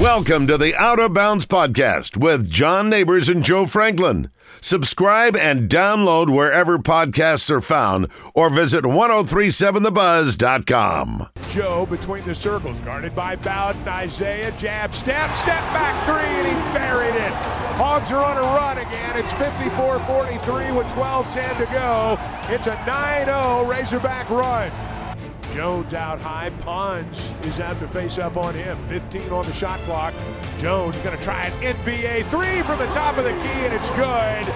Welcome to the Out of Bounds Podcast with John Neighbors and Joe Franklin. Subscribe and download wherever podcasts are found or visit 1037thebuzz.com. Joe between the circles, guarded by Bowden. Isaiah, jab, step, step back three, and he buried it. Hogs are on a run again. It's 54 43 with 12 10 to go. It's a 9 0 Razorback run. Jones out high. Pons is out to face up on him. 15 on the shot clock. Jones going to try an NBA three from the top of the key, and it's good.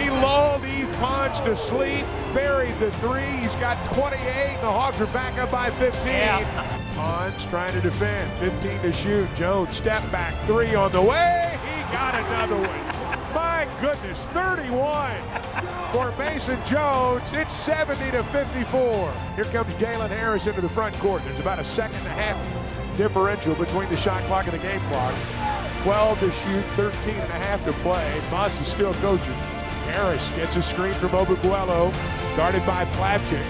He lulled Yves Pons to sleep, buried the three. He's got 28. The Hawks are back up by 15. Yeah. Pons trying to defend. 15 to shoot. Jones step back three on the way. He got another one. My goodness, 31 for Mason Jones. It's 70 to 54. Here comes Jalen Harris into the front court. There's about a second and a half differential between the shot clock and the game clock. 12 to shoot, 13 and a half to play. Muss is still coaching. Harris gets a screen from Obuguelo, guarded by Plavsic.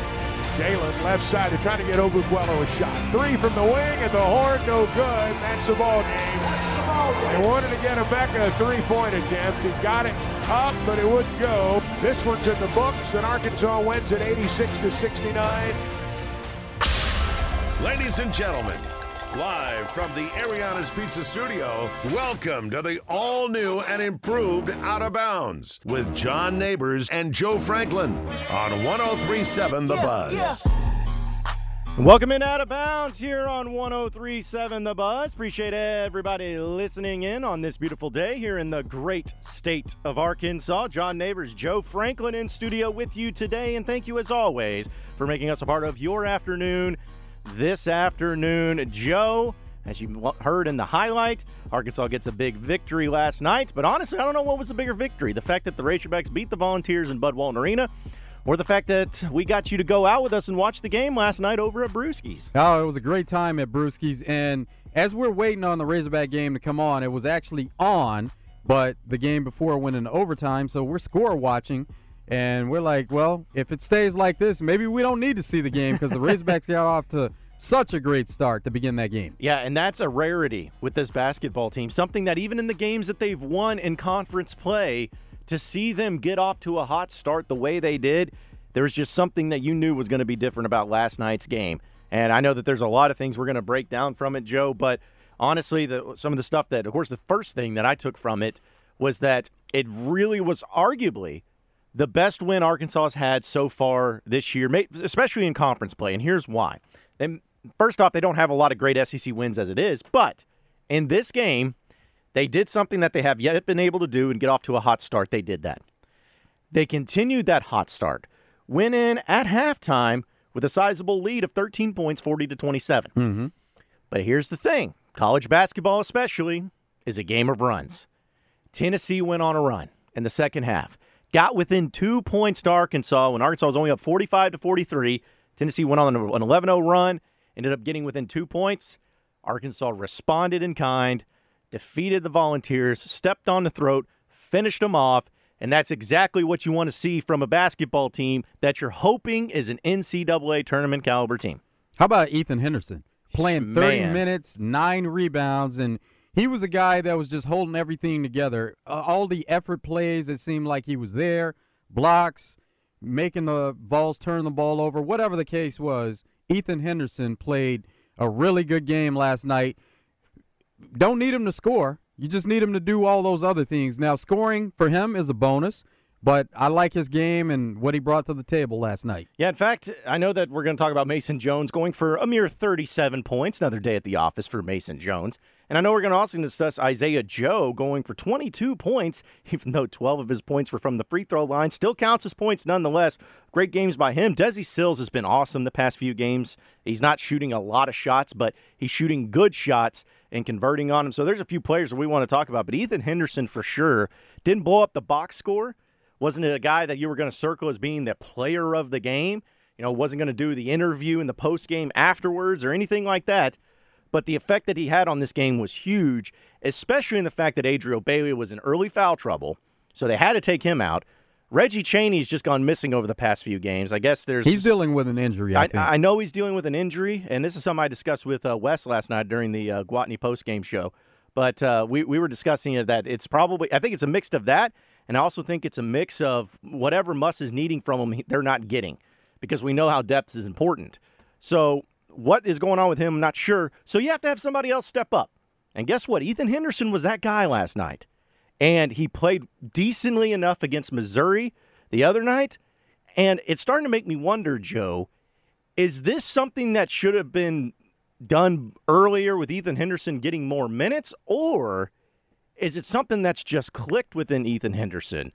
Jalen left side. They're trying to get Obuguelo a shot. Three from the wing and the horn, no good. That's the ball game. They wanted to get Emeka a three-point attempt. He got it up, but it wouldn't go. This one's in the books, and Arkansas wins at 86 to 69. Ladies and gentlemen, live from the Ariana's Pizza Studio, welcome to the all-new and improved Out of Bounds with John Neighbors and Joe Franklin on 1037 The Buzz. Yeah. Welcome in Out of Bounds here on 1037 The Buzz. Appreciate everybody listening in on this beautiful day here in the great state of Arkansas. John Neighbors, Joe Franklin in studio with you today, and thank you as always for making us a part of your afternoon this afternoon. Joe, as you heard in the highlight, Arkansas gets a big victory last night. But honestly, I don't know what was the bigger victory the fact that the Razorbacks beat the Volunteers in Bud Walton Arena. Or the fact that we got you to go out with us and watch the game last night over at Brewski's. Oh, it was a great time at Brewski's. And as we're waiting on the Razorback game to come on, it was actually on, but the game before went into overtime. So we're score watching. And we're like, well, if it stays like this, maybe we don't need to see the game because the Razorbacks got off to such a great start to begin that game. Yeah, and that's a rarity with this basketball team. Something that even in the games that they've won in conference play, to see them get off to a hot start the way they did, there was just something that you knew was going to be different about last night's game. And I know that there's a lot of things we're going to break down from it, Joe, but honestly, the, some of the stuff that, of course, the first thing that I took from it was that it really was arguably the best win Arkansas has had so far this year, especially in conference play. And here's why. They, first off, they don't have a lot of great SEC wins as it is, but in this game, they did something that they have yet been able to do and get off to a hot start. They did that. They continued that hot start. Went in at halftime with a sizable lead of 13 points, 40 to 27. Mm-hmm. But here's the thing college basketball, especially, is a game of runs. Tennessee went on a run in the second half got within two points to Arkansas when Arkansas was only up 45 to 43. Tennessee went on an 11 0 run, ended up getting within two points. Arkansas responded in kind, defeated the Volunteers, stepped on the throat, finished them off. And that's exactly what you want to see from a basketball team that you're hoping is an NCAA tournament caliber team. How about Ethan Henderson? Playing 30 Man. minutes, nine rebounds, and he was a guy that was just holding everything together. Uh, all the effort plays, it seemed like he was there, blocks, making the Vols turn the ball over, whatever the case was. Ethan Henderson played a really good game last night. Don't need him to score. You just need him to do all those other things. Now, scoring for him is a bonus, but I like his game and what he brought to the table last night. Yeah, in fact, I know that we're going to talk about Mason Jones going for a mere 37 points. Another day at the office for Mason Jones. And I know we're going to also discuss Isaiah Joe going for 22 points, even though 12 of his points were from the free throw line. Still counts as points nonetheless. Great games by him. Desi Sills has been awesome the past few games. He's not shooting a lot of shots, but he's shooting good shots and converting on them. So there's a few players that we want to talk about. But Ethan Henderson, for sure, didn't blow up the box score. Wasn't it a guy that you were going to circle as being the player of the game? You know, wasn't going to do the interview in the post game afterwards or anything like that. But the effect that he had on this game was huge, especially in the fact that Adrio Bailey was in early foul trouble. So they had to take him out. Reggie Chaney's just gone missing over the past few games. I guess there's He's dealing with an injury. I, I, think. I know he's dealing with an injury, and this is something I discussed with uh, Wes last night during the uh, Gwatney post game show. But uh, we we were discussing it that it's probably I think it's a mix of that, and I also think it's a mix of whatever Muss is needing from him, they're not getting, because we know how depth is important. So what is going on with him? I'm not sure. So you have to have somebody else step up. And guess what? Ethan Henderson was that guy last night, and he played decently enough against Missouri the other night. And it's starting to make me wonder, Joe, is this something that should have been done earlier with Ethan Henderson getting more minutes, or is it something that's just clicked within Ethan Henderson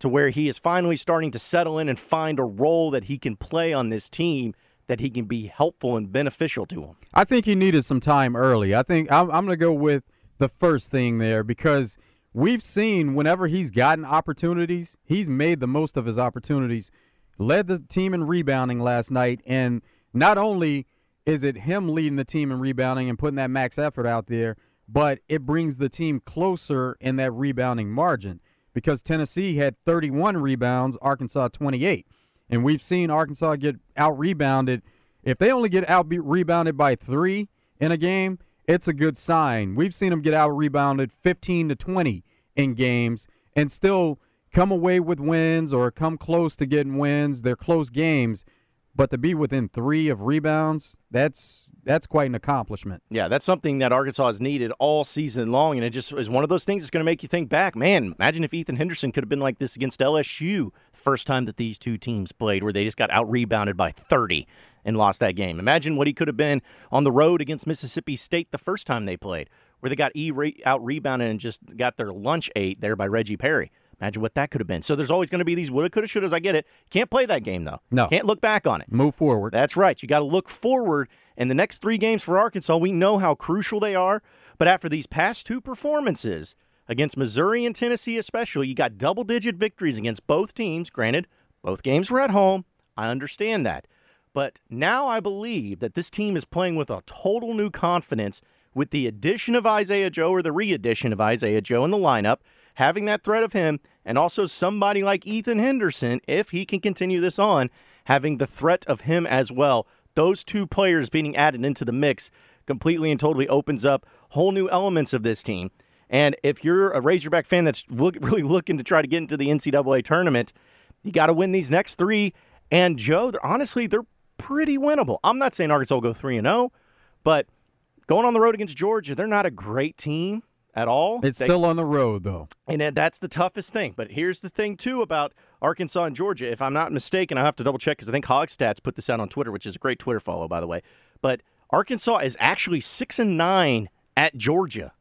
to where he is finally starting to settle in and find a role that he can play on this team that he can be helpful and beneficial to him? I think he needed some time early. I think I'm, I'm going to go with the first thing there because we've seen whenever he's gotten opportunities, he's made the most of his opportunities. Led the team in rebounding last night, and not only is it him leading the team in rebounding and putting that max effort out there, but it brings the team closer in that rebounding margin because Tennessee had 31 rebounds, Arkansas 28. And we've seen Arkansas get out rebounded. If they only get out rebounded by three in a game, it's a good sign. We've seen them get out rebounded 15 to 20 in games and still come away with wins or come close to getting wins. They're close games, but to be within three of rebounds, that's that's quite an accomplishment. Yeah, that's something that Arkansas has needed all season long, and it just is one of those things that's going to make you think back. Man, imagine if Ethan Henderson could have been like this against LSU the first time that these two teams played, where they just got out rebounded by 30 and lost that game. Imagine what he could have been on the road against Mississippi State the first time they played, where they got e out rebounded and just got their lunch ate there by Reggie Perry. Imagine what that could have been. So there's always going to be these woulda, coulda, shouldas. I get it. Can't play that game though. No. can't look back on it. Move forward. That's right. You got to look forward. And the next three games for Arkansas, we know how crucial they are. But after these past two performances against Missouri and Tennessee, especially, you got double digit victories against both teams. Granted, both games were at home. I understand that. But now I believe that this team is playing with a total new confidence with the addition of Isaiah Joe or the re addition of Isaiah Joe in the lineup, having that threat of him, and also somebody like Ethan Henderson, if he can continue this on, having the threat of him as well. Those two players being added into the mix completely and totally opens up whole new elements of this team. And if you're a Razorback fan that's look, really looking to try to get into the NCAA tournament, you got to win these next three. And Joe, they're, honestly, they're pretty winnable. I'm not saying Arkansas will go three and zero, but going on the road against Georgia, they're not a great team at all. It's They- still on the road though. and that's the toughest thing. But here's the thing too about Arkansas and Georgia. If I'm not mistaken, I have to double check because I think Hogstats put this out on Twitter, which is a great Twitter follow, by the way. But Arkansas is actually six and nine at Georgia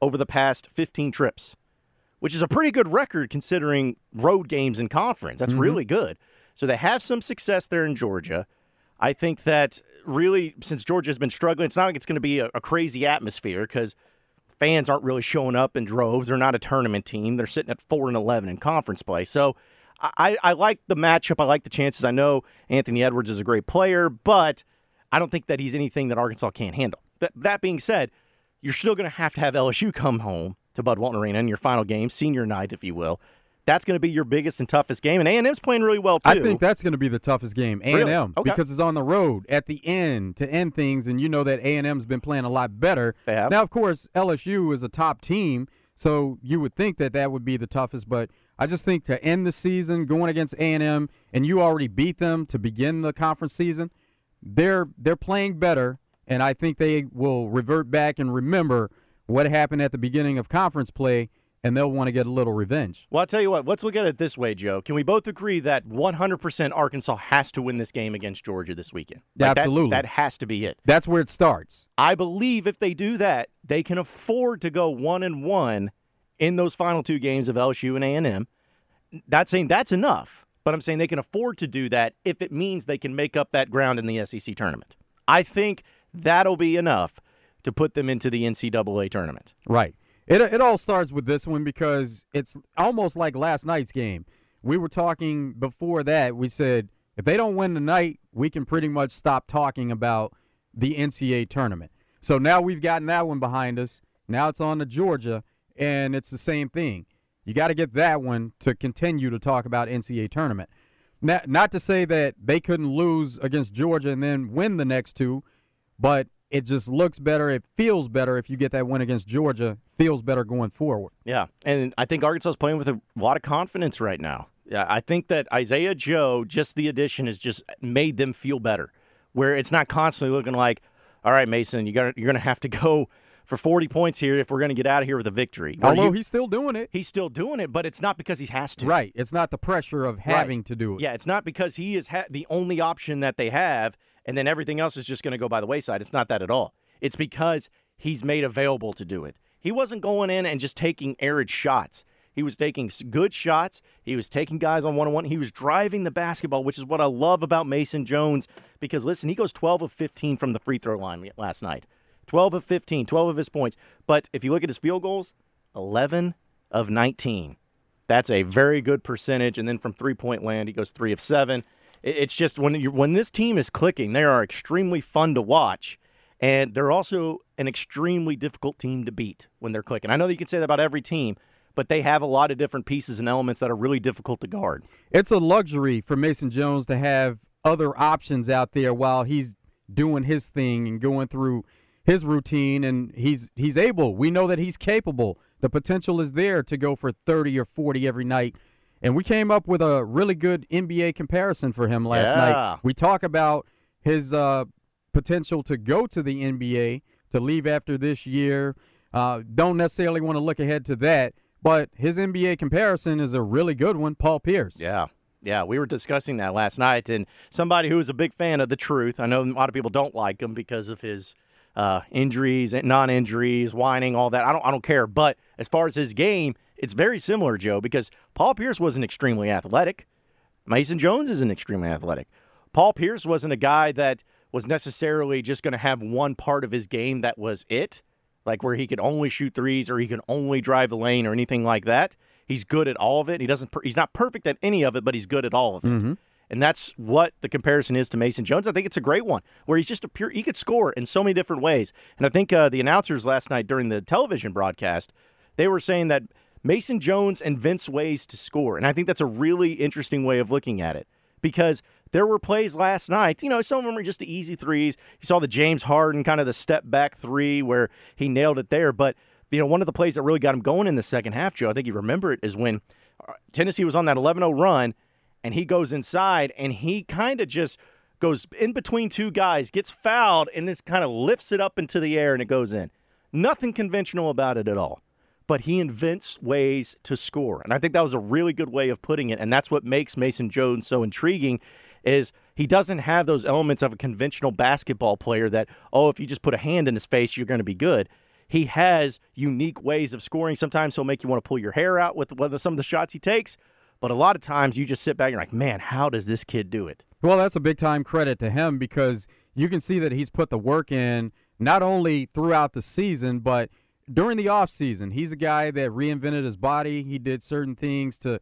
over the past 15 trips, which is a pretty good record considering road games in conference. That's mm-hmm. really good. So they have some success there in Georgia. I think that really, since Georgia's been struggling, it's not like it's going to be a, a crazy atmosphere because fans aren't really showing up in droves. They're not a tournament team. They're sitting at four and eleven in conference play. So I, I like the matchup. I like the chances. I know Anthony Edwards is a great player, but I don't think that he's anything that Arkansas can't handle. That, that being said, you're still going to have to have LSU come home to Bud Walton Arena in your final game, senior night, if you will. That's going to be your biggest and toughest game, and A&M's playing really well too. I think that's going to be the toughest game, A and Really? Okay. because it's on the road at the end to end things, and you know that A and M's been playing a lot better. They have. Now, of course, LSU is a top team, so you would think that that would be the toughest. But I just think to end the season going against A and M, and you already beat them to begin the conference season, they're they're playing better, and I think they will revert back and remember what happened at the beginning of conference play, and they'll want to get a little revenge. Well, I'll tell you what, let's look at it this way, Joe. Can we both agree that 100% Arkansas has to win this game against Georgia this weekend? that- Absolutely. That, has to be it. That's where it starts. I believe if they do that, they can afford to go one and one in those final two games of LSU and A&M. Not saying that's enough, but I'm saying they can afford to do that if it means they can make up that ground in the SEC tournament. I think that'll be enough to put them into the NCAA tournament. Right. It it all starts with this one because it's almost like last night's game. We were talking before that. We said if they don't win tonight, we can pretty much stop talking about the NCAA tournament. So now we've gotten that one behind us. Now it's on to Georgia, and it's the same thing. You got to get that one to continue to talk about NCAA tournament. Not, not to say that they couldn't lose against Georgia and then win the next two, but it just looks better. It feels better if you get that win against Georgia. Feels better going forward. Yeah, and I think Arkansas is playing with a lot of confidence right now. Yeah, I think that Isaiah Joe, just the addition, has just made them feel better. Where it's not constantly looking like, all right, Mason, you got you're going to have to go for 40 points here if we're going to get out of here with a victory. Although you, he's still doing it. He's still doing it, but it's not because he has to. Right. It's not the pressure of having right. to do it. Yeah, it's not because he is ha- the only option that they have and then everything else is just going to go by the wayside. It's not that at all. It's because he's made available to do it. He wasn't going in and just taking arid shots. He was taking good shots. He was taking guys on one on one. He was driving the basketball, which is what I love about Mason Jones. Because listen, he goes 12 of 15 from the free throw line last night. 12 of 15, 12 of his points. But if you look at his field goals, 11 of 19. That's a very good percentage. And then from three point land, he goes three of seven. It's just when you when this team is clicking, they are extremely fun to watch. And they're also an extremely difficult team to beat when they're clicking. I know that you can say that about every team, but they have a lot of different pieces and elements that are really difficult to guard. It's a luxury for Mason Jones to have other options out there while he's doing his thing and going through his routine and he's he's able. We know that he's capable. The potential is there to go for 30 or 40 every night. And we came up with a really good NBA comparison for him last yeah. night. We talk about his uh, potential to go to the NBA, to leave after this year. Uh, don't necessarily want to look ahead to that, but his NBA comparison is a really good one. Paul Pierce. Yeah. Yeah, we were discussing that last night, and somebody who was a big fan of the truth. I know a lot of people don't like him because of his uh, injuries, non-injuries, whining, all that. I don't, I don't care. But as far as his game, it's very similar, Joe, because Paul Pierce wasn't extremely athletic. Mason Jones isn't extremely athletic. Paul Pierce wasn't a guy that was necessarily just going to have one part of his game that was it like where he could only shoot threes or he can only drive the lane or anything like that. He's good at all of it. He doesn't. He's not perfect at any of it, but he's good at all of it. Mm-hmm. And that's what the comparison is to Mason Jones. I think it's a great one where he's just a pure. He could score in so many different ways. And I think uh, the announcers last night during the television broadcast, they were saying that Mason Jones and Vince ways to score, and I think that's a really interesting way of looking at it because there were plays last night. You know, some of them are just the easy threes. You saw the James Harden kind of the step back three where he nailed it there. But, you know, one of the plays that really got him going in the second half, Joe, I think you remember it, is when uh, Tennessee was on that 11 0 run and he goes inside and he kind of just goes in between two guys, gets fouled, and this kind of lifts it up into the air and it goes in. Nothing conventional about it at all but he invents ways to score. And I think that was a really good way of putting it. And that's what makes Mason Jones so intriguing is he doesn't have those elements of a conventional basketball player that, oh, if you just put a hand in his face, you're going to be good. He has unique ways of scoring. Sometimes he'll make you want to pull your hair out with some of the shots he takes. But a lot of times you just sit back and you're like, man, how does this kid do it? Well, that's a big time credit to him because you can see that he's put the work in not only throughout the season, but during the offseason. He's a guy that reinvented his body. He did certain things to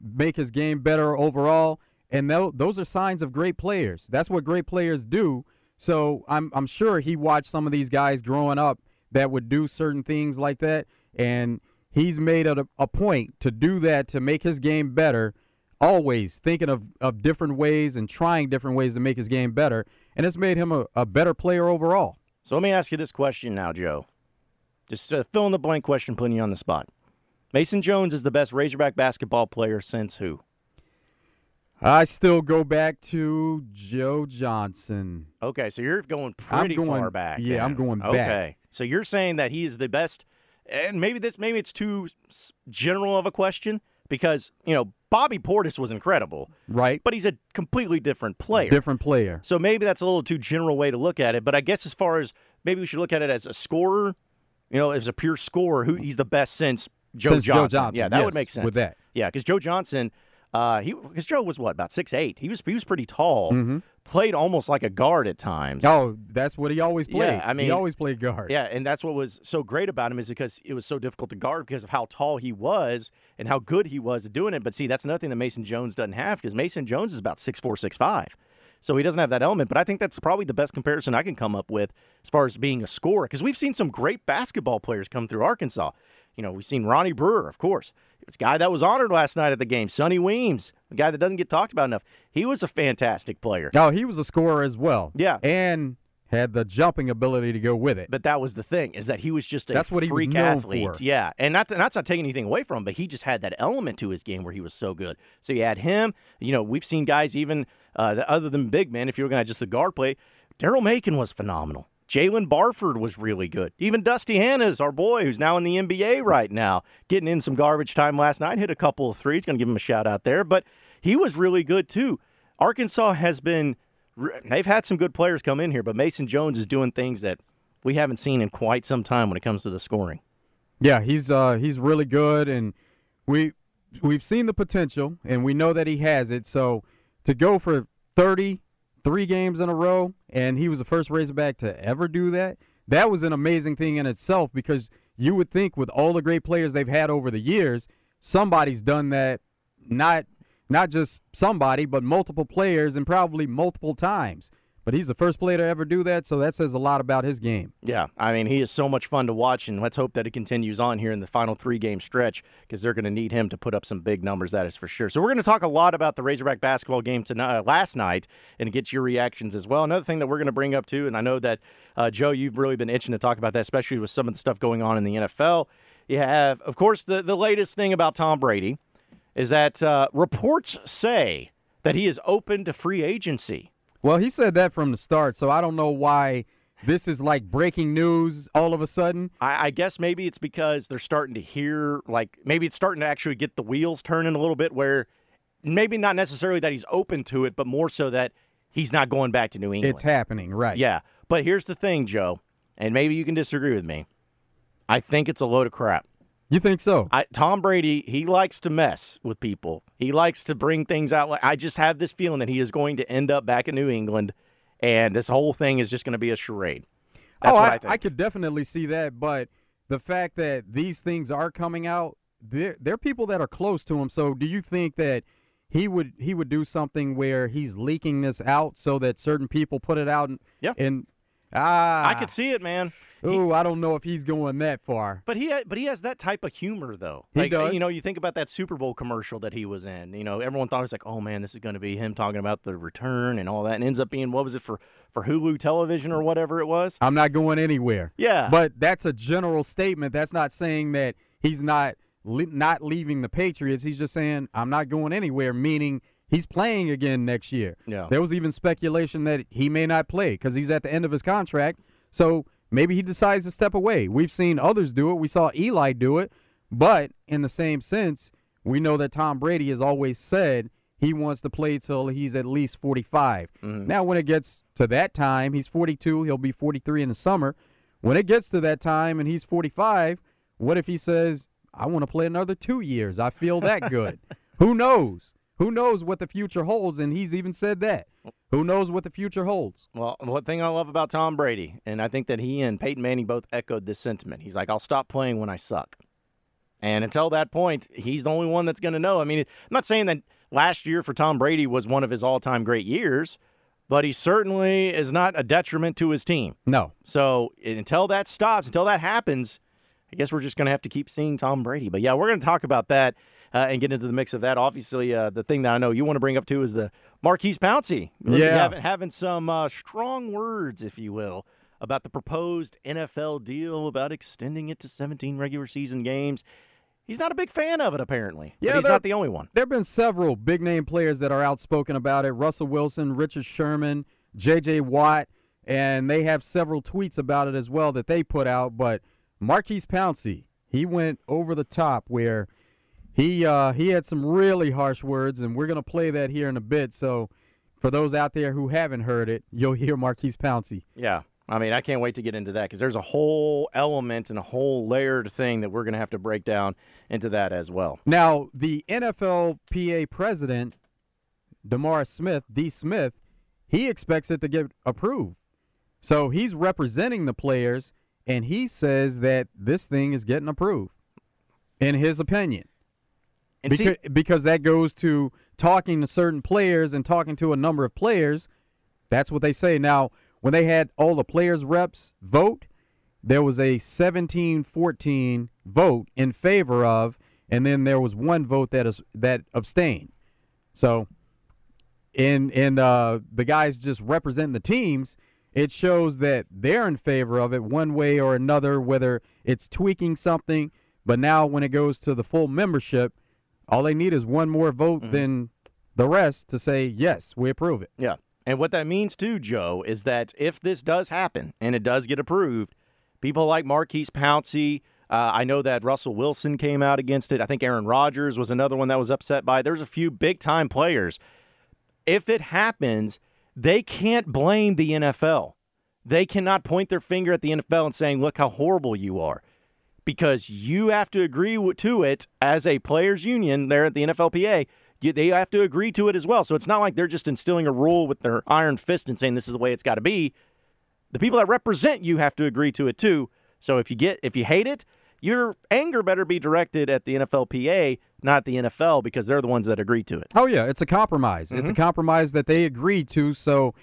make his game better overall. And those are signs of great players. That's what great players do. So I'm, I'm sure he watched some of these guys growing up that would do certain things like that. And he's made a, a point to do that to make his game better, always thinking of, of different ways and trying different ways to make his game better. And it's made him a, a better player overall. So let me ask you this question now, Joe. Just a fill in the blank question, putting you on the spot. Mason Jones is the best Razorback basketball player since who? I still go back to Joe Johnson. Okay, so you're going pretty going, far back. Yeah. I'm going back. Okay, so you're saying that he is the best, and maybe this maybe it's too general of a question because you know Bobby Portis was incredible, right? But he's a completely different player. Different player. So maybe that's a little too general way to look at it. But I guess as far as maybe we should look at it as a scorer, you know, as a pure scorer, who he's the best since Joe since Johnson. Joe Johnson. Yeah, that yes, would make sense with that. Yeah, because Joe Johnson, uh, he because Joe was what about six eight. He was he was pretty tall. Mm-hmm. Played almost like a guard at times. Oh, that's what he always played. Yeah, I mean, he always played guard. Yeah, and that's what was so great about him is because it was so difficult to guard because of how tall he was and how good he was at doing it. But see, that's nothing that Mason Jones doesn't have because Mason Jones is about six four, six five. So he doesn't have that element, but I think that's probably the best comparison I can come up with as far as being a scorer because we've seen some great basketball players come through Arkansas. You know, we've seen Ronnie Brewer, of course. This guy that was honored last night at the game, Sonny Weems, a guy that doesn't get talked about enough. He was a fantastic player. Oh, he was a scorer as well. Yeah. And had the jumping ability to go with it. But that was the thing is that he was just a That's what he was freak athlete. for. Yeah, and that's not to, not take anything away from him, but he just had that element to his game where he was so good. So you had him. You know, we've seen guys even uh, other than big men. If you're going to just the guard play, Daryl Macon was phenomenal. Jaylen Barford was really good. Even Dusty Hannahs our boy, who's now in the NBA right now, getting in some garbage time last night. Hit a couple of threes. Going to give him a shout out there, but he was really good too. Arkansas has been they've had some good players come in here, but Mason Jones is doing things that we haven't seen in quite some time when it comes to the scoring. Yeah, he's uh he's really good and we we've seen the potential and we know that he has it. So to go for 30 three games in a row and he was the first Razorback to ever do that. That was an amazing thing in itself because you would think with all the great players they've had over the years, somebody's done that not not just somebody, but multiple players and probably multiple times. But he's the first player to ever do that, so that says a lot about his game. Yeah, I mean, he is so much fun to watch, and let's hope that it continues on here in the final three game stretch because they're going to need him to put up some big numbers, that is for sure. So, we're going to talk a lot about the Razorback basketball game tonight, uh, last night and get your reactions as well. Another thing that we're going to bring up, too, and I know that, uh, Joe, you've really been itching to talk about that, especially with some of the stuff going on in the NFL. You have, of course, the, the latest thing about Tom Brady is that uh, reports say that he is open to free agency. Well, he said that from the start, so I don't know why this is like breaking news all of a sudden. I, I guess maybe it's because they're starting to hear, like, maybe it's starting to actually get the wheels turning a little bit where maybe not necessarily that he's open to it, but more so that he's not going back to New England. It's happening, right? Yeah. But here's the thing, Joe, and maybe you can disagree with me. I think it's a load of crap. You think so? I, Tom Brady, he likes to mess with people. He likes to bring things out. Like I just have this feeling that he is going to end up back in New England, and this whole thing is just going to be a charade. That's oh, what I, I, think. could definitely see that, but the fact that these things are coming out, they're, they're people that are close to him. So, do you think that he would he would do something where he's leaking this out so that certain people put it out? And, Yeah. And ah, I could see it, man. He- Ooh, I don't know if he's going that far. But he, but he has that type of humor, though. He like, does. You know, you think about that Super Bowl commercial that he was in. You know, everyone thought it was like, oh man, this is going to be him talking about the return and all that, and ends up being what was it for for Hulu television or whatever it was. I'm not going anywhere. Yeah. But that's a general statement. That's not saying that he's not le- not leaving the Patriots. He's just saying I'm not going anywhere, meaning he's playing again next year. Yeah. There was even speculation that he may not play because he's at the end of his contract. So maybe he decides to step away. We've seen others do it. We saw Eli do it. But in the same sense, we know that Tom Brady has always said he wants to play till he's at least 45. Mm-hmm. Now, when it gets to that time, he's 42. He'll be 43 in the summer. When it gets to that time and he's 45, what if he says, I want to play another two years? I feel that good. Who knows? Who knows what the future holds? And he's even said that. Who knows what the future holds? Well, one thing I love about Tom Brady, and I think that he and Peyton Manning both echoed this sentiment. He's like, I'll stop playing when I suck. And until that point, he's the only one that's going to know. I mean, I'm not saying that last year for Tom Brady was one of his all time great years, but he certainly is not a detriment to his team. No. So until that stops, until that happens, I guess we're just going to have to keep seeing Tom Brady. But yeah, we're going to talk about that uh, and get into the mix of that. Obviously, uh, the thing that I know you want to bring up too is the Maurkice Pouncey. Yeah. having, having some uh, strong words, if you will, about the proposed NFL deal about extending it to 17 regular season games. He's not a big fan of it, apparently. Yeah, he's they're- not the only one. There have been several big name players that are outspoken about it Russell Wilson, Richard Sherman, J.J. Watt, and they have several tweets about it as well that they put out. But Maurkice Pouncey, he went over the top where he uh, he had some really harsh words, and we're going to play that here in a bit. So for those out there who haven't heard it, you'll hear Maurkice Pouncey. Yeah. I mean, I can't wait to get into that because there's a whole element and a whole layered thing that we're going to have to break down into that as well. Now, the NFLPA president, Demar Smith, D. Smith, he expects it to get approved. So he's representing the players, and he says that this thing is getting approved, in his opinion. And see- Because, because that goes to talking to certain players and talking to a number of players. That's what they say. Now, when they had all the players' reps vote, there was a 17 14 vote in favor of, and then there was one vote that is that abstained. So, in in uh, the guys just representing the teams, it shows that they're in favor of it one way or another, whether it's tweaking something. But now, when it goes to the full membership, all they need is one more vote Mm-hmm. than the rest to say yes, we approve it. Yeah. And what that means too, Joe, is that if this does happen and it does get approved, people like Maurkice Pouncey, uh, I know that Russell Wilson came out against it. I think Aaron Rodgers was another one that was upset by it. There's a few big time players. If it happens, they can't blame the NFL. They cannot point their finger at the NFL and saying, look how horrible you are. Because you have to agree to it as a players' union there at the NFLPA. You, they have to agree to it as well. So it's not like they're just instilling a rule with their iron fist and saying this is the way it's got to be. The people that represent you have to agree to it too. So if you get if you hate it, your anger better be directed at the NFLPA, not the NFL, because they're the ones that agree to it. Oh yeah, it's a compromise. It's a mm-hmm. compromise that they agreed to. So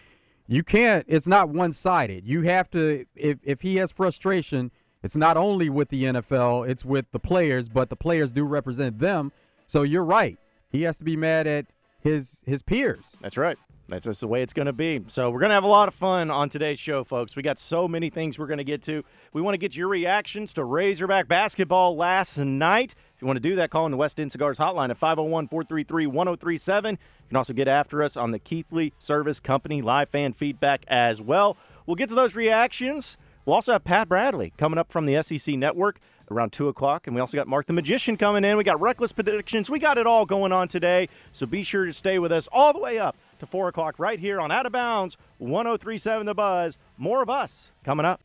you can't. It's not one sided. You have to. If if he has frustration, it's not only with the NFL. It's with the players, but the players do represent them. So you're right. He has to be mad at his his peers. That's right. That's just the way it's going to be. So we're going to have a lot of fun on today's show, folks. We got so many things we're going to get to. We want to get your reactions to Razorback basketball last night. If you want to do that, call in the West End Cigars hotline at 501-433-1037. You can also get after us on the Keithley Service Company live fan feedback as well. We'll get to those reactions. We'll also have Pat Bradley coming up from the SEC Network around 2 o'clock. And we also got Mark the Magician coming in. We got Reckless Predictions. We got it all going on today. So be sure to stay with us all the way up to 4 o'clock right here on Out of Bounds 1037 The Buzz. More of us coming up.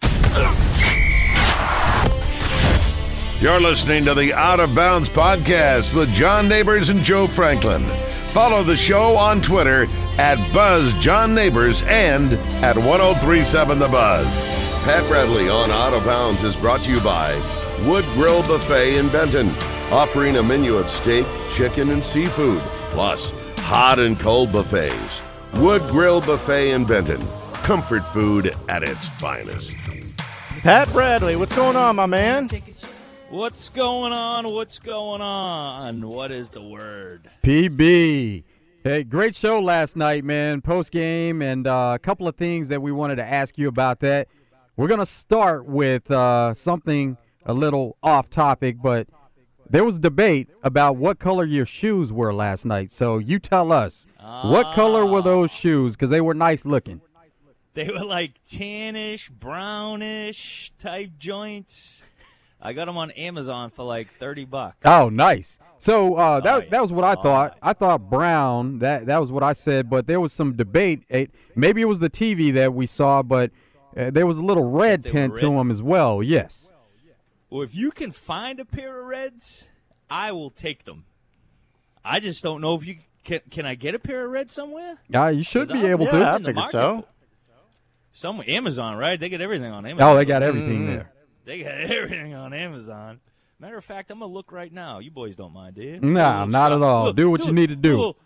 You're listening to the Out of Bounds podcast with John Neighbors and Joe Franklin. Follow the show on Twitter at Buzz John Neighbors and at 1037 The Buzz. Pat Bradley on Out of Bounds is brought to you by Wood Grill Buffet in Benton, offering a menu of steak, chicken, and seafood, plus hot and cold buffets. Wood Grill Buffet in Benton, comfort food at its finest. Pat Bradley, what's going on, my man? What's going on? What's going on? What is the word? PB. Hey, great show last night, man. Post game, and uh, a couple of things that we wanted to ask you about that. We're gonna start with uh, something a little off topic, but there was debate about what color your shoes were last night. So you tell us, what color were those shoes? Because they were nice looking. They were like tannish, brownish type joints. I got them on Amazon for like thirty bucks. Oh, nice. So uh, that Oh, yeah. that was what I Oh, thought. I thought brown. That that was what I said. But there was some debate. It, maybe it was the TV that we saw, but uh, there was a little red They were tint to them as well. Yes. Well, if you can find a pair of reds, I will take them. I just don't know if you can. Can I get a pair of reds somewhere? Uh, you should be I'm- able Yeah, to. I in the figured so. Some Amazon, right? They get everything on Amazon. Oh, they got everything Mm. there. They got everything on Amazon. Matter of fact, I'm gonna look right now. You boys don't mind, do you? Nah, Do a not at shop- all. Do what you need to do. a little,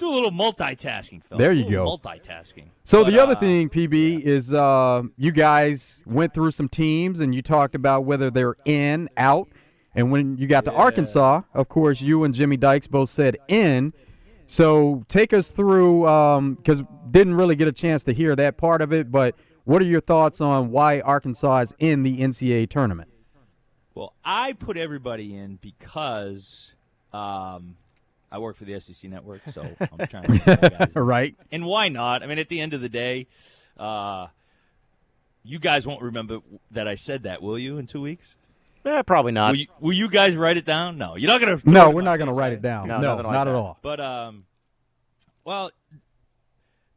do a little multitasking, Phil. There you Do a little go. Multitasking. So But, the other uh, thing, PB, is uh, you guys went through some teams and you talked about whether they're in, out, and when you got to Arkansas, of course, you and Jimmy Dykes both said in. So take us through because didn't really get a chance to hear that part of it, but what are your thoughts on why Arkansas is in the NCAA tournament? Well, I put everybody in because um, I work for the SEC network, so I'm trying to. Get all guys. Right. and why not? I mean, at the end of the day, uh, you guys won't remember that I said that, will you? In two weeks, Eh, probably not. will you, will you guys write it down? No, you're not gonna. No, we're not going to write it down. No, No, nothing like not at all. But um, well,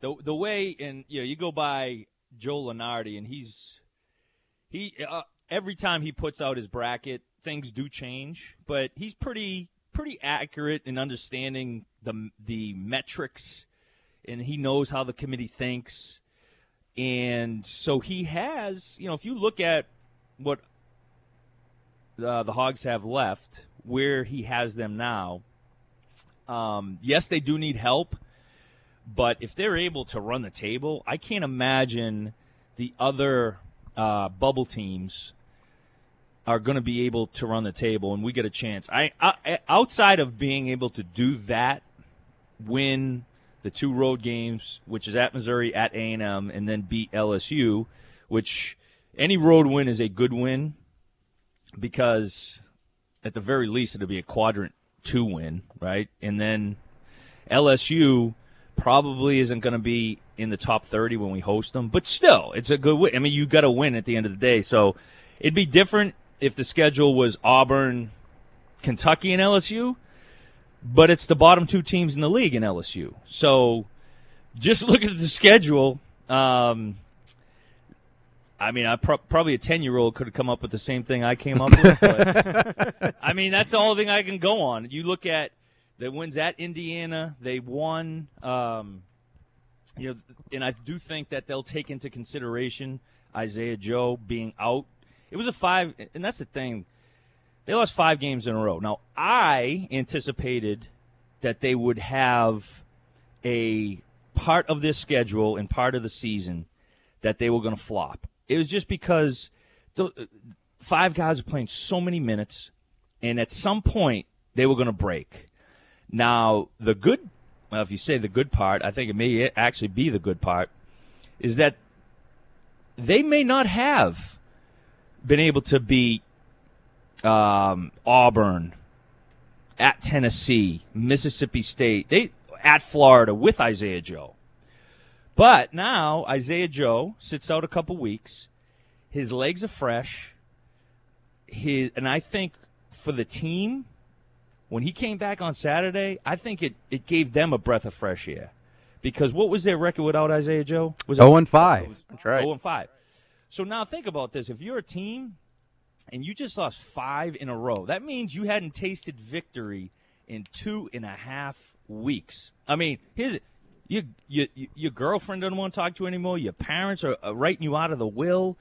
the the way and you know you go by Joe Lunardi and he's he uh, every time he puts out his bracket things do change, but he's pretty pretty accurate in understanding the the metrics and he knows how the committee thinks. And so he has, you know, if you look at what uh, the Hogs have left, where he has them now, um, yes, they do need help, but if they're able to run the table, I can't imagine the other uh, bubble teams are going to be able to run the table, and we get a chance. I, I outside of being able to do that, win the two road games, which is at Missouri, at A and M, and then beat LSU, which any road win is a good win because at the very least it'll be a quadrant two win, right? And then LSU probably isn't going to be in the top 30 when we host them, but still, it's a good win. I mean, you got to win at the end of the day. So it'd be different if the schedule was Auburn, Kentucky, and LSU, but it's the bottom two teams in the league in LSU. So just look at the schedule. Um, I mean, I pro- probably a ten-year-old could have come up with the same thing I came up with. But, I mean, that's the only thing I can go on. You look at the wins at Indiana; they won. Um, you know, and I do think that they'll take into consideration Isaiah Joe being out. It was a five, and that's the thing. They lost five games in a row. Now, I anticipated that they would have a part of this schedule and part of the season that they were going to flop. It was just because the five guys are playing so many minutes, and at some point they were going to break. Now, the good, well, if you say the good part, I think it may actually be the good part, is that they may not have been able to beat um, Auburn, at Tennessee, Mississippi State, they at Florida with Isaiah Joe. But now Isaiah Joe sits out a couple weeks. His legs are fresh. His and I think for the team, when he came back on Saturday, I think it, it gave them a breath of fresh air. Because what was their record without Isaiah Joe? Was 0 and 5. That's right. 0 and 5. So now think about this. If you're a team and you just lost five in a row, that means you hadn't tasted victory in two and a half weeks. I mean, here's it your, your, your girlfriend doesn't want to talk to you anymore. Your parents are, writing you out of the will.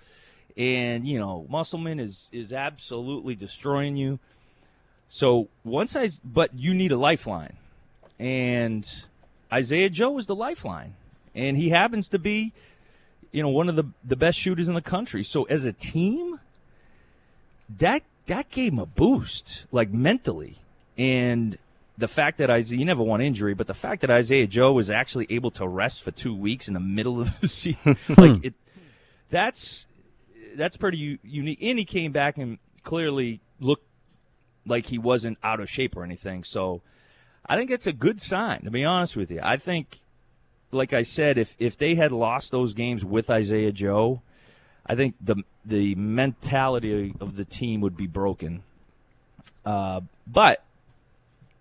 And, you know, Musselman is, is absolutely destroying you. So once I, but you need a lifeline. And Isaiah Joe was the lifeline. And he happens to be, you know, one of the, the best shooters in the country. So as a team, that that gave him a boost, like mentally. And the fact that Isaiah, you never want injury, but the fact that Isaiah Joe was actually able to rest for two weeks in the middle of the season, hmm. like it, that's that's pretty unique. And he came back and clearly looked like he wasn't out of shape or anything. So I think it's a good sign, to be honest with you. I think, like I said, if if they had lost those games with Isaiah Joe, I think the the mentality of the team would be broken. Uh, but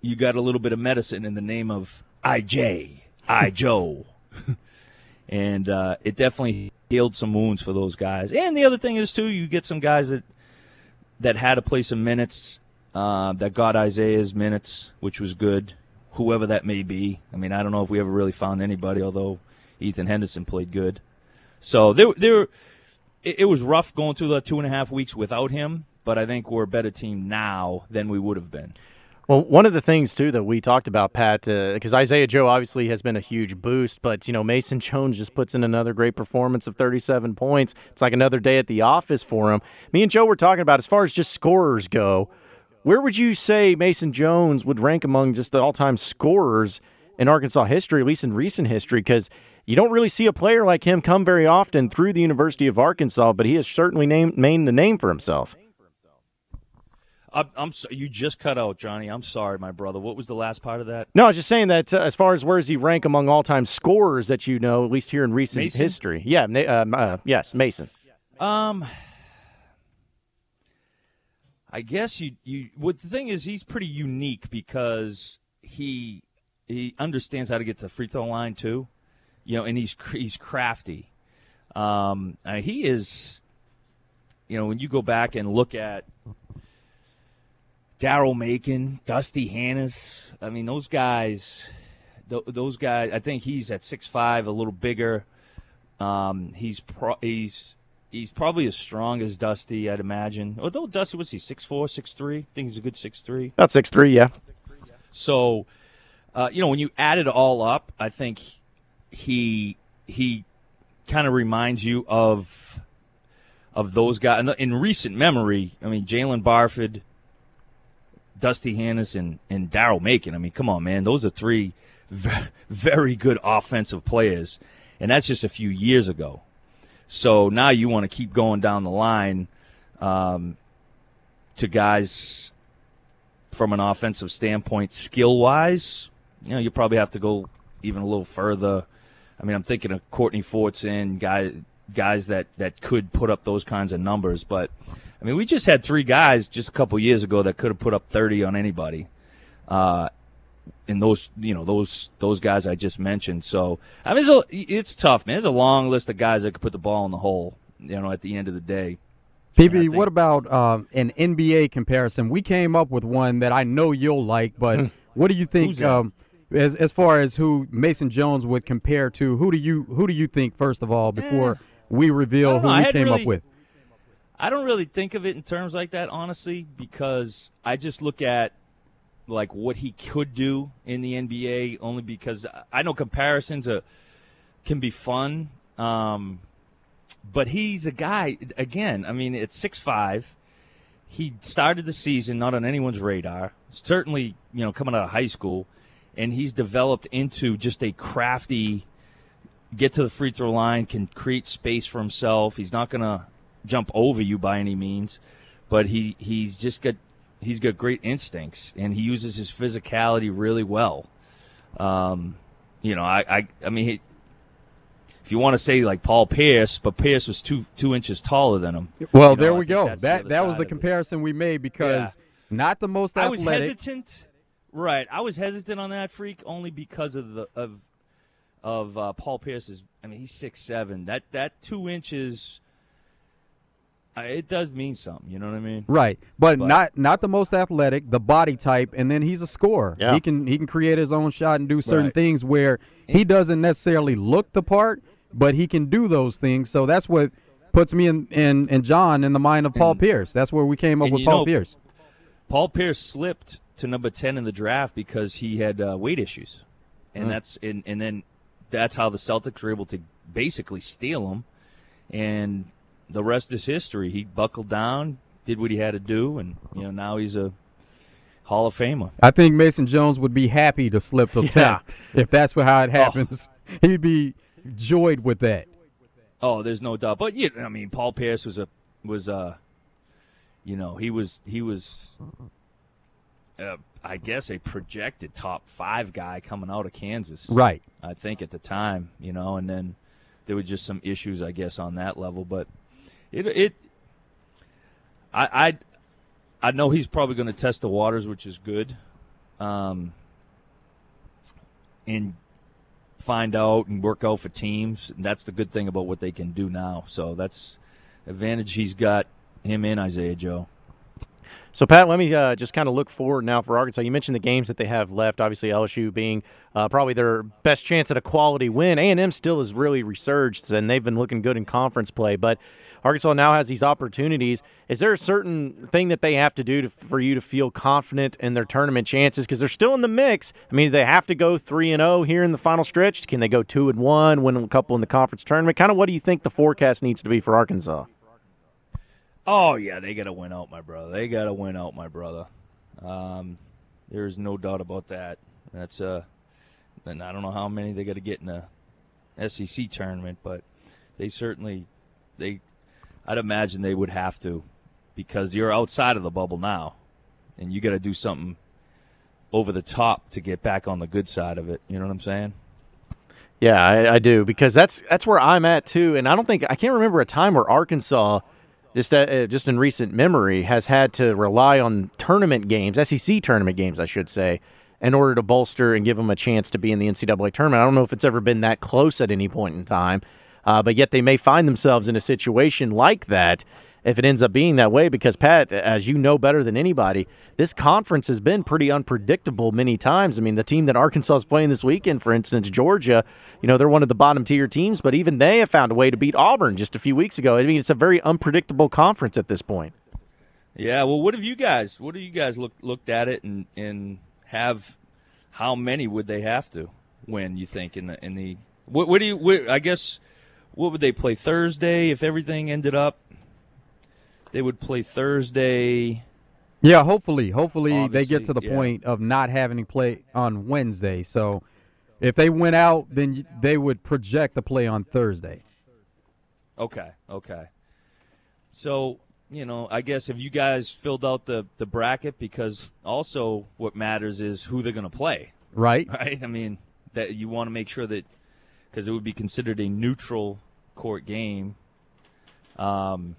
you got a little bit of medicine in the name of IJ, I Joe. and uh, it definitely healed some wounds for those guys. And the other thing is too, you get some guys that that had to play some minutes uh, that got Isaiah's minutes, which was good. Whoever that may be. I mean, I don't know if we ever really found anybody, although Ethan Henderson played good. So there, there, it, it was rough going through the two and a half weeks without him. But I think we're a better team now than we would have been. Well, one of the things too that we talked about, Pat, because uh, Isaiah Joe obviously has been a huge boost, but you know Mason Jones just puts in another great performance of 37 points. It's like another day at the office for him. Me and Joe were talking about as far as just scorers go. Where would you say Mason Jones would rank among just the all-time scorers in Arkansas history, at least in recent history? Because you don't really see a player like him come very often through the University of Arkansas, but he has certainly named, made the name for himself. I'm, I'm so, you just cut out, Johnny. I'm sorry, my brother. What was the last part of that? No, I was just saying that uh, as far as where does he rank among all-time scorers that you know, at least here in recent Mason? history? Yeah, uh, uh, yes, Mason. Um, I guess you you. What the thing is, he's pretty unique because he he understands how to get to the free throw line too, you know, and he's he's crafty. Um, uh, he is, you know, when you go back and look at Daryl Macon, Dusty Hannahs. I mean, those guys, th- those guys. I think he's at six five, a little bigger. Um, he's pro- he's he's probably as strong as Dusty, I'd imagine. Although Dusty, what's he, six four, six three? I think he's a good six three. About six three, yeah. So, uh, you know, when you add it all up, I think he he kind of reminds you of of those guys. In recent memory, I mean, Jaylen Barford, Dusty Hannahs, and, and Daryl Macon. I mean, come on, man. Those are three very good offensive players. And that's just a few years ago. So now you want to keep going down the line um, to guys from an offensive standpoint, skill wise. You know, you probably have to go even a little further. I mean, I'm thinking of Courtney Fortson, guy, guys that, that could put up those kinds of numbers. But, I mean, we just had three guys just a couple years ago that could have put up 30 on anybody. Uh, and those, you know, those those guys I just mentioned. So I mean, it's, a, it's tough, man. There's a long list of guys that could put the ball in the hole. You know, at the end of the day. PB, what about um, an NBA comparison? We came up with one that I know you'll like, but hmm. what do you think um, as as far as who Mason Jones would compare to? Who do you who do you think first of all before eh, we reveal who we came really, up with? I don't really think of it in terms like that, honestly, because I just look at like what he could do in the NBA only because I know comparisons can be fun. Um, but he's a guy again. I mean, at six five, he started the season not on anyone's radar. Certainly, you know, coming out of high school, and he's developed into just a crafty, get to the free throw line, can create space for himself. He's not going to jump over you by any means, but he he's just got he's got great instincts and he uses his physicality really well. Um, you know, I I, I mean, he, if you want to say like Paul Pierce, but Pierce was two two inches taller than him. Well, you know, there we go. That that was the comparison we made because yeah. not the most athletic. I was hesitant. Right, I was hesitant on that freak only because of the of of uh, Paul Pierce's. I mean, he's six seven. That that two inches it does mean something, you know what I mean? Right, but, but, not not the most athletic, the body type, and then he's a scorer. Yeah. He can he can create his own shot and do certain right. things where he doesn't necessarily look the part, but he can do those things. So that's what puts me in and and John in the mind of Paul and, Pierce. That's where we came up with Paul know, Pierce. Paul Pierce slipped to number ten in the draft because he had uh, weight issues, and mm. that's and and then that's how the Celtics were able to basically steal him, and the rest is history. He buckled down, did what he had to do, and you know now he's a Hall of Famer. I think Mason Jones would be happy to slip to yeah. if that's how it oh. happens. Oh. He'd be joyed with that. Oh, there's no doubt. But yeah, I mean, Paul Pierce was a was a, you know, he was he was, uh, I guess, a projected top five guy coming out of Kansas. Right. I think at the time, you know, and then there were just some issues, I guess, on that level. But it it I I, I know he's probably going to test the waters, which is good, um, and find out and work out for teams. And that's the good thing about what they can do now. So that's advantage he's got him in Isaiah Joe. So, Pat, let me uh, just kind of look forward now for Arkansas. You mentioned the games that they have left. Obviously, LSU being uh, probably their best chance at a quality win. A&M still has really resurged, and they've been looking good in conference play. But Arkansas now has these opportunities. Is there a certain thing that they have to do to, for you to feel confident in their tournament chances? Because they're still in the mix. I mean, they have to go three and zero oh here in the final stretch. Can they go two and one, win a couple in the conference tournament? Kind of, what do you think the forecast needs to be for Arkansas? Oh yeah, they got to win out, my brother. They got to win out, my brother. Um, there's no doubt about that. That's uh, and I don't know how many they got to get in the SEC tournament, but they certainly they. I'd imagine they would have to, because you're outside of the bubble now, and you got to do something over the top to get back on the good side of it. You know what I'm saying? Yeah, I, I do because that's that's where I'm at too, and I don't think I can't remember a time where Arkansas just uh, uh, just in recent memory, has had to rely on tournament games, SEC tournament games, I should say, in order to bolster and give them a chance to be in the NCAA tournament. I don't know if it's ever been that close at any point in time, uh, but yet they may find themselves in a situation like that if it ends up being that way because Pat as you know better than anybody this conference has been pretty unpredictable many times. I mean the team that Arkansas is playing this weekend for instance Georgia you know they're one of the bottom tier teams but even they have found a way to beat Auburn just a few weeks ago. I mean it's a very unpredictable conference at this point. Yeah well what have you guys what have you guys looked looked at it and and have how many would they have to win you think in the in the what, what do you what, I guess what would they play Thursday if everything ended up they would play Thursday. Yeah, hopefully, hopefully they get to the yeah. point of not having to play on Wednesday. So if they went out, then they would project the play on Thursday. Okay, okay. So you know, I guess if you guys filled out the the bracket, because also what matters is who they're going to play, Right? right? I mean, that you want to make sure that because it would be considered a neutral court game. Um,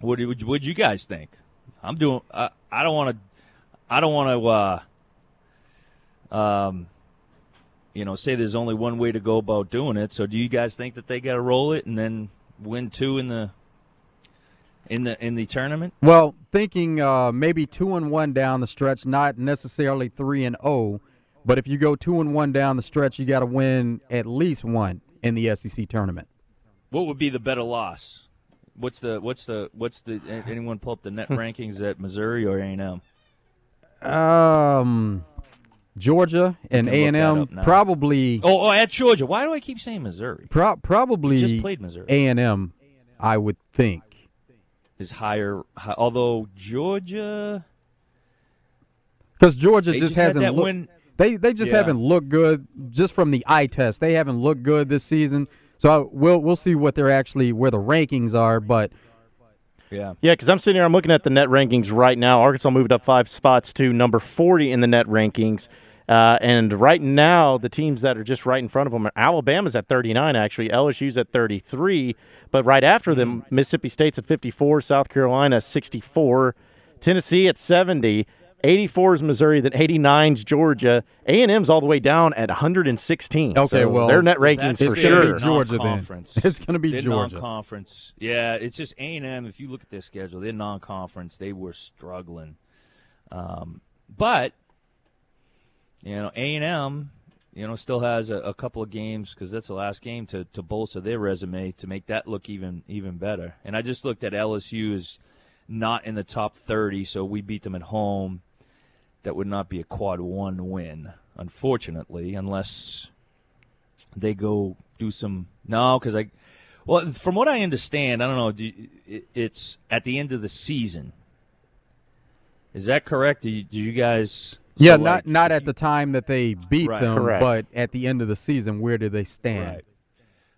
what would would you guys think? I'm doing. I don't want to. I don't want to. Uh, um, you know, say there's only one way to go about doing it. So, do you guys think that they got to roll it and then win two in the in the in the tournament? Well, thinking uh, maybe two and one down the stretch, not necessarily three and oh, but if you go two and one down the stretch, you got to win at least one in the SEC tournament. What would be the better loss? What's the what's the what's the anyone pull up the net rankings at Missouri or A and M? Um, Georgia and A and M probably Oh, oh, at Georgia. Why do I keep saying Missouri? pro- probably Just played Missouri. A and M, I would think. Is higher, hi, although Georgia Because Georgia they just, hasn't that looked. win. They they just Yeah. haven't looked good just from the eye test. They haven't looked good this season. So I, we'll we'll see what they're actually where the rankings are. But Yeah, Yeah, because I'm sitting here, I'm looking at the net rankings right now. Arkansas moved up five spots to number 40 in the net rankings. Uh, and right now, the teams that are just right in front of them are Alabama's at 39, actually. LSU's at 33. But right after them, Mississippi State's at 54, South Carolina 64, Tennessee at 70. 84 is Missouri, then 89 is Georgia. A&M's all the way down at 116. Okay, So well, their net rankings That's for it's gonna sure. be Georgia then. Non-conference. It's gonna be They're Georgia. non-conference. Yeah, it's just A and M. If you look at their schedule, they're non-conference. They were struggling, um, but you know A and M, you know, still has a, a couple of games because that's the last game to to bolster their resume to make that look even even better. And I just looked at LSU is not in the top thirty, so we beat them at home. That would not be a quad one win, unfortunately, unless they go do some no because i well from what i understand i don't know do you, it's at the end of the season is that correct do you, do you guys yeah, so, not like, not at the time that they beat Right. them, Correct. but at the end of the season, where do they stand? right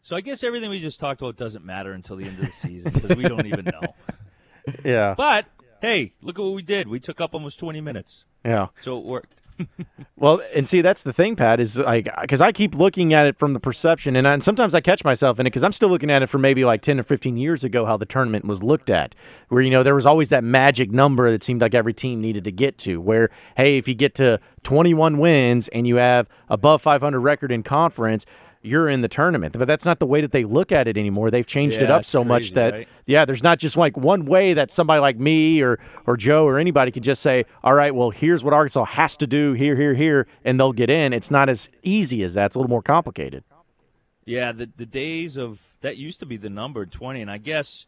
so i guess everything we just talked about doesn't matter until the end of the season because we don't even know Yeah. but hey look at what we did we took up almost 20 minutes Yeah. so it worked Well, and see, that's the thing, Pat, is like because I keep looking at it from the perception, and, I, and sometimes I catch myself in it because I'm still looking at it from maybe like 10 or 15 years ago, how the tournament was looked at, where you know there was always that magic number that seemed like every team needed to get to. Where hey, if you get to 21 wins and you have above 500 record in conference. You're in the tournament, but that's not the way that they look at it anymore. They've changed it up so much that right? yeah, there's not just like one way that somebody like me or or Joe or anybody can just say, "All right, well, here's what Arkansas has to do here, here, here," and they'll get in. It's not as easy as that. It's a little more complicated. Yeah, the the days of that used to be the number twenty, and I guess,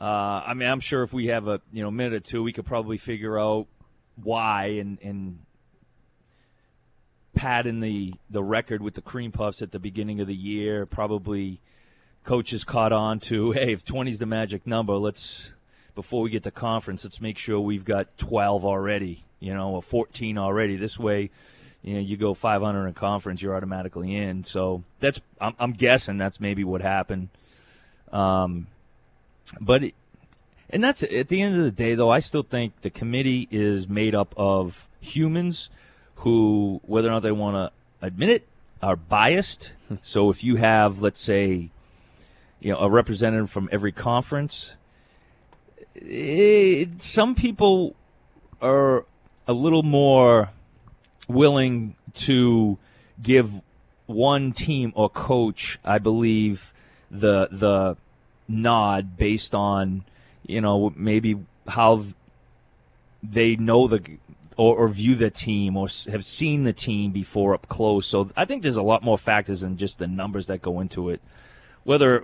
uh, I mean, I'm sure if we have a you know minute or two, we could probably figure out why and and padding the the record with the cream puffs at the beginning of the year. Probably coaches caught on to, hey, if 20 is the magic number, let's before we get to conference, let's make sure we've got 12 already, you know, or 14 already. This way, you know, you go 500 in conference, you're automatically in. So that's, I'm, I'm guessing that's maybe what happened. Um, but, it, and that's at the end of the day, though, I still think the committee is made up of humans who, whether or not they want to admit it, are biased. Hmm. so if you have, let's say, you know, a representative from every conference, it, some people are a little more willing to give one team or coach, I believe, the the nod based on you know maybe how they know the or, or view the team or have seen the team before up close. So I think there's a lot more factors than just the numbers that go into it. Whether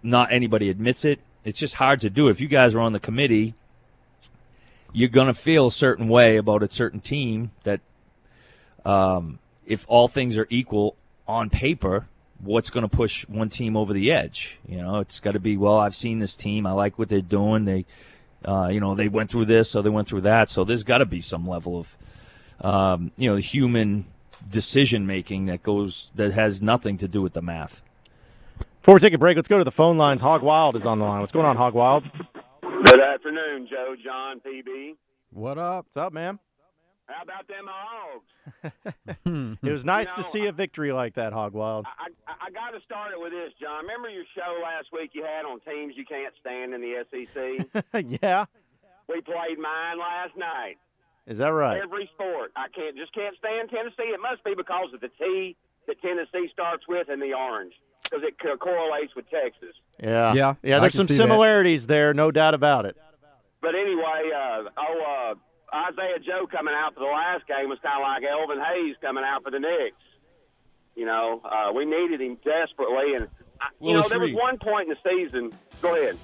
not anybody admits it, it's just hard to do. If you guys are on the committee, you're gonna feel a certain way about a certain team that um, if all things are equal on paper, what's going to push one team over the edge. You know, it's got to be well. I've seen this team. I like what they're doing. They, uh, you know, they went through this, so they went through that. So there's got to be some level of, um, you know, human decision making that goes that has nothing to do with the math. Before we take a break, let's go to the phone lines. Hog Wild is on the line. What's going on, Hog Wild? Good afternoon, Joe, John, PB. What up? What's up, man? How about them hogs? It was nice to know, see a victory like that, Hog Wild. I, I, I got to start it with this, John. Remember your show last week you had on teams you can't stand in the SEC? yeah, we played mine last night. is that right? Every sport. I can't just can't stand Tennessee. It must be because of the T that Tennessee starts with and the orange because it co- correlates with Texas. Yeah, Yeah, yeah. There's some see that. similarities there, no doubt about it. But anyway, uh, oh, uh, Isaiah Joe coming out for the last game was kind of like Elvin Hayes coming out for the Knicks. You know, uh, we needed him desperately, and I, you know Willis there was Reed. one point in the season. Go ahead,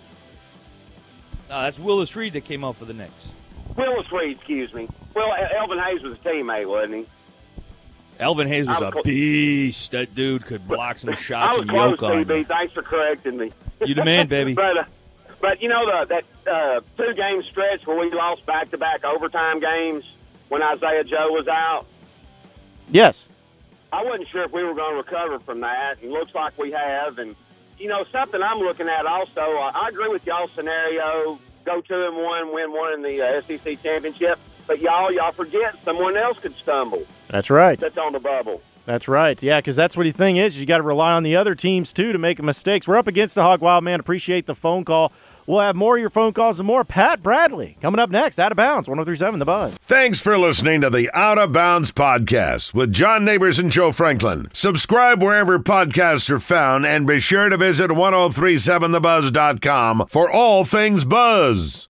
No, that's Willis Reed that came out for the Knicks. Willis Reed, excuse me. Well, Elvin Hayes was a teammate, wasn't he? Elvin Hayes was was a clo- beast. That dude could block some shots I shots was and close, yoke on PB. Thanks for correcting me. You the man, baby. but uh, but you know the, that uh, two game stretch where we lost back to back overtime games when Isaiah Joe was out. Yes. I wasn't sure if we were going to recover from that, and looks like we have. And you know, something I'm looking at also. Uh, I agree with y'all scenario: go two and one, win one in the uh, SEC championship. But y'all, y'all forget someone else could stumble. That's right. That's on the bubble. That's right. Yeah, because that's what the thing is. You got to rely on the other teams too to make mistakes. We're up against the Hog Wild man. Appreciate the phone call. We'll have more of your phone calls and more. Pat Bradley coming up next. Out of bounds. 1037 The Buzz. Thanks for listening to the Out of Bounds podcast with John Neighbors and Joe Franklin. Subscribe wherever podcasts are found and be sure to visit 1037thebuzz.com for all things buzz.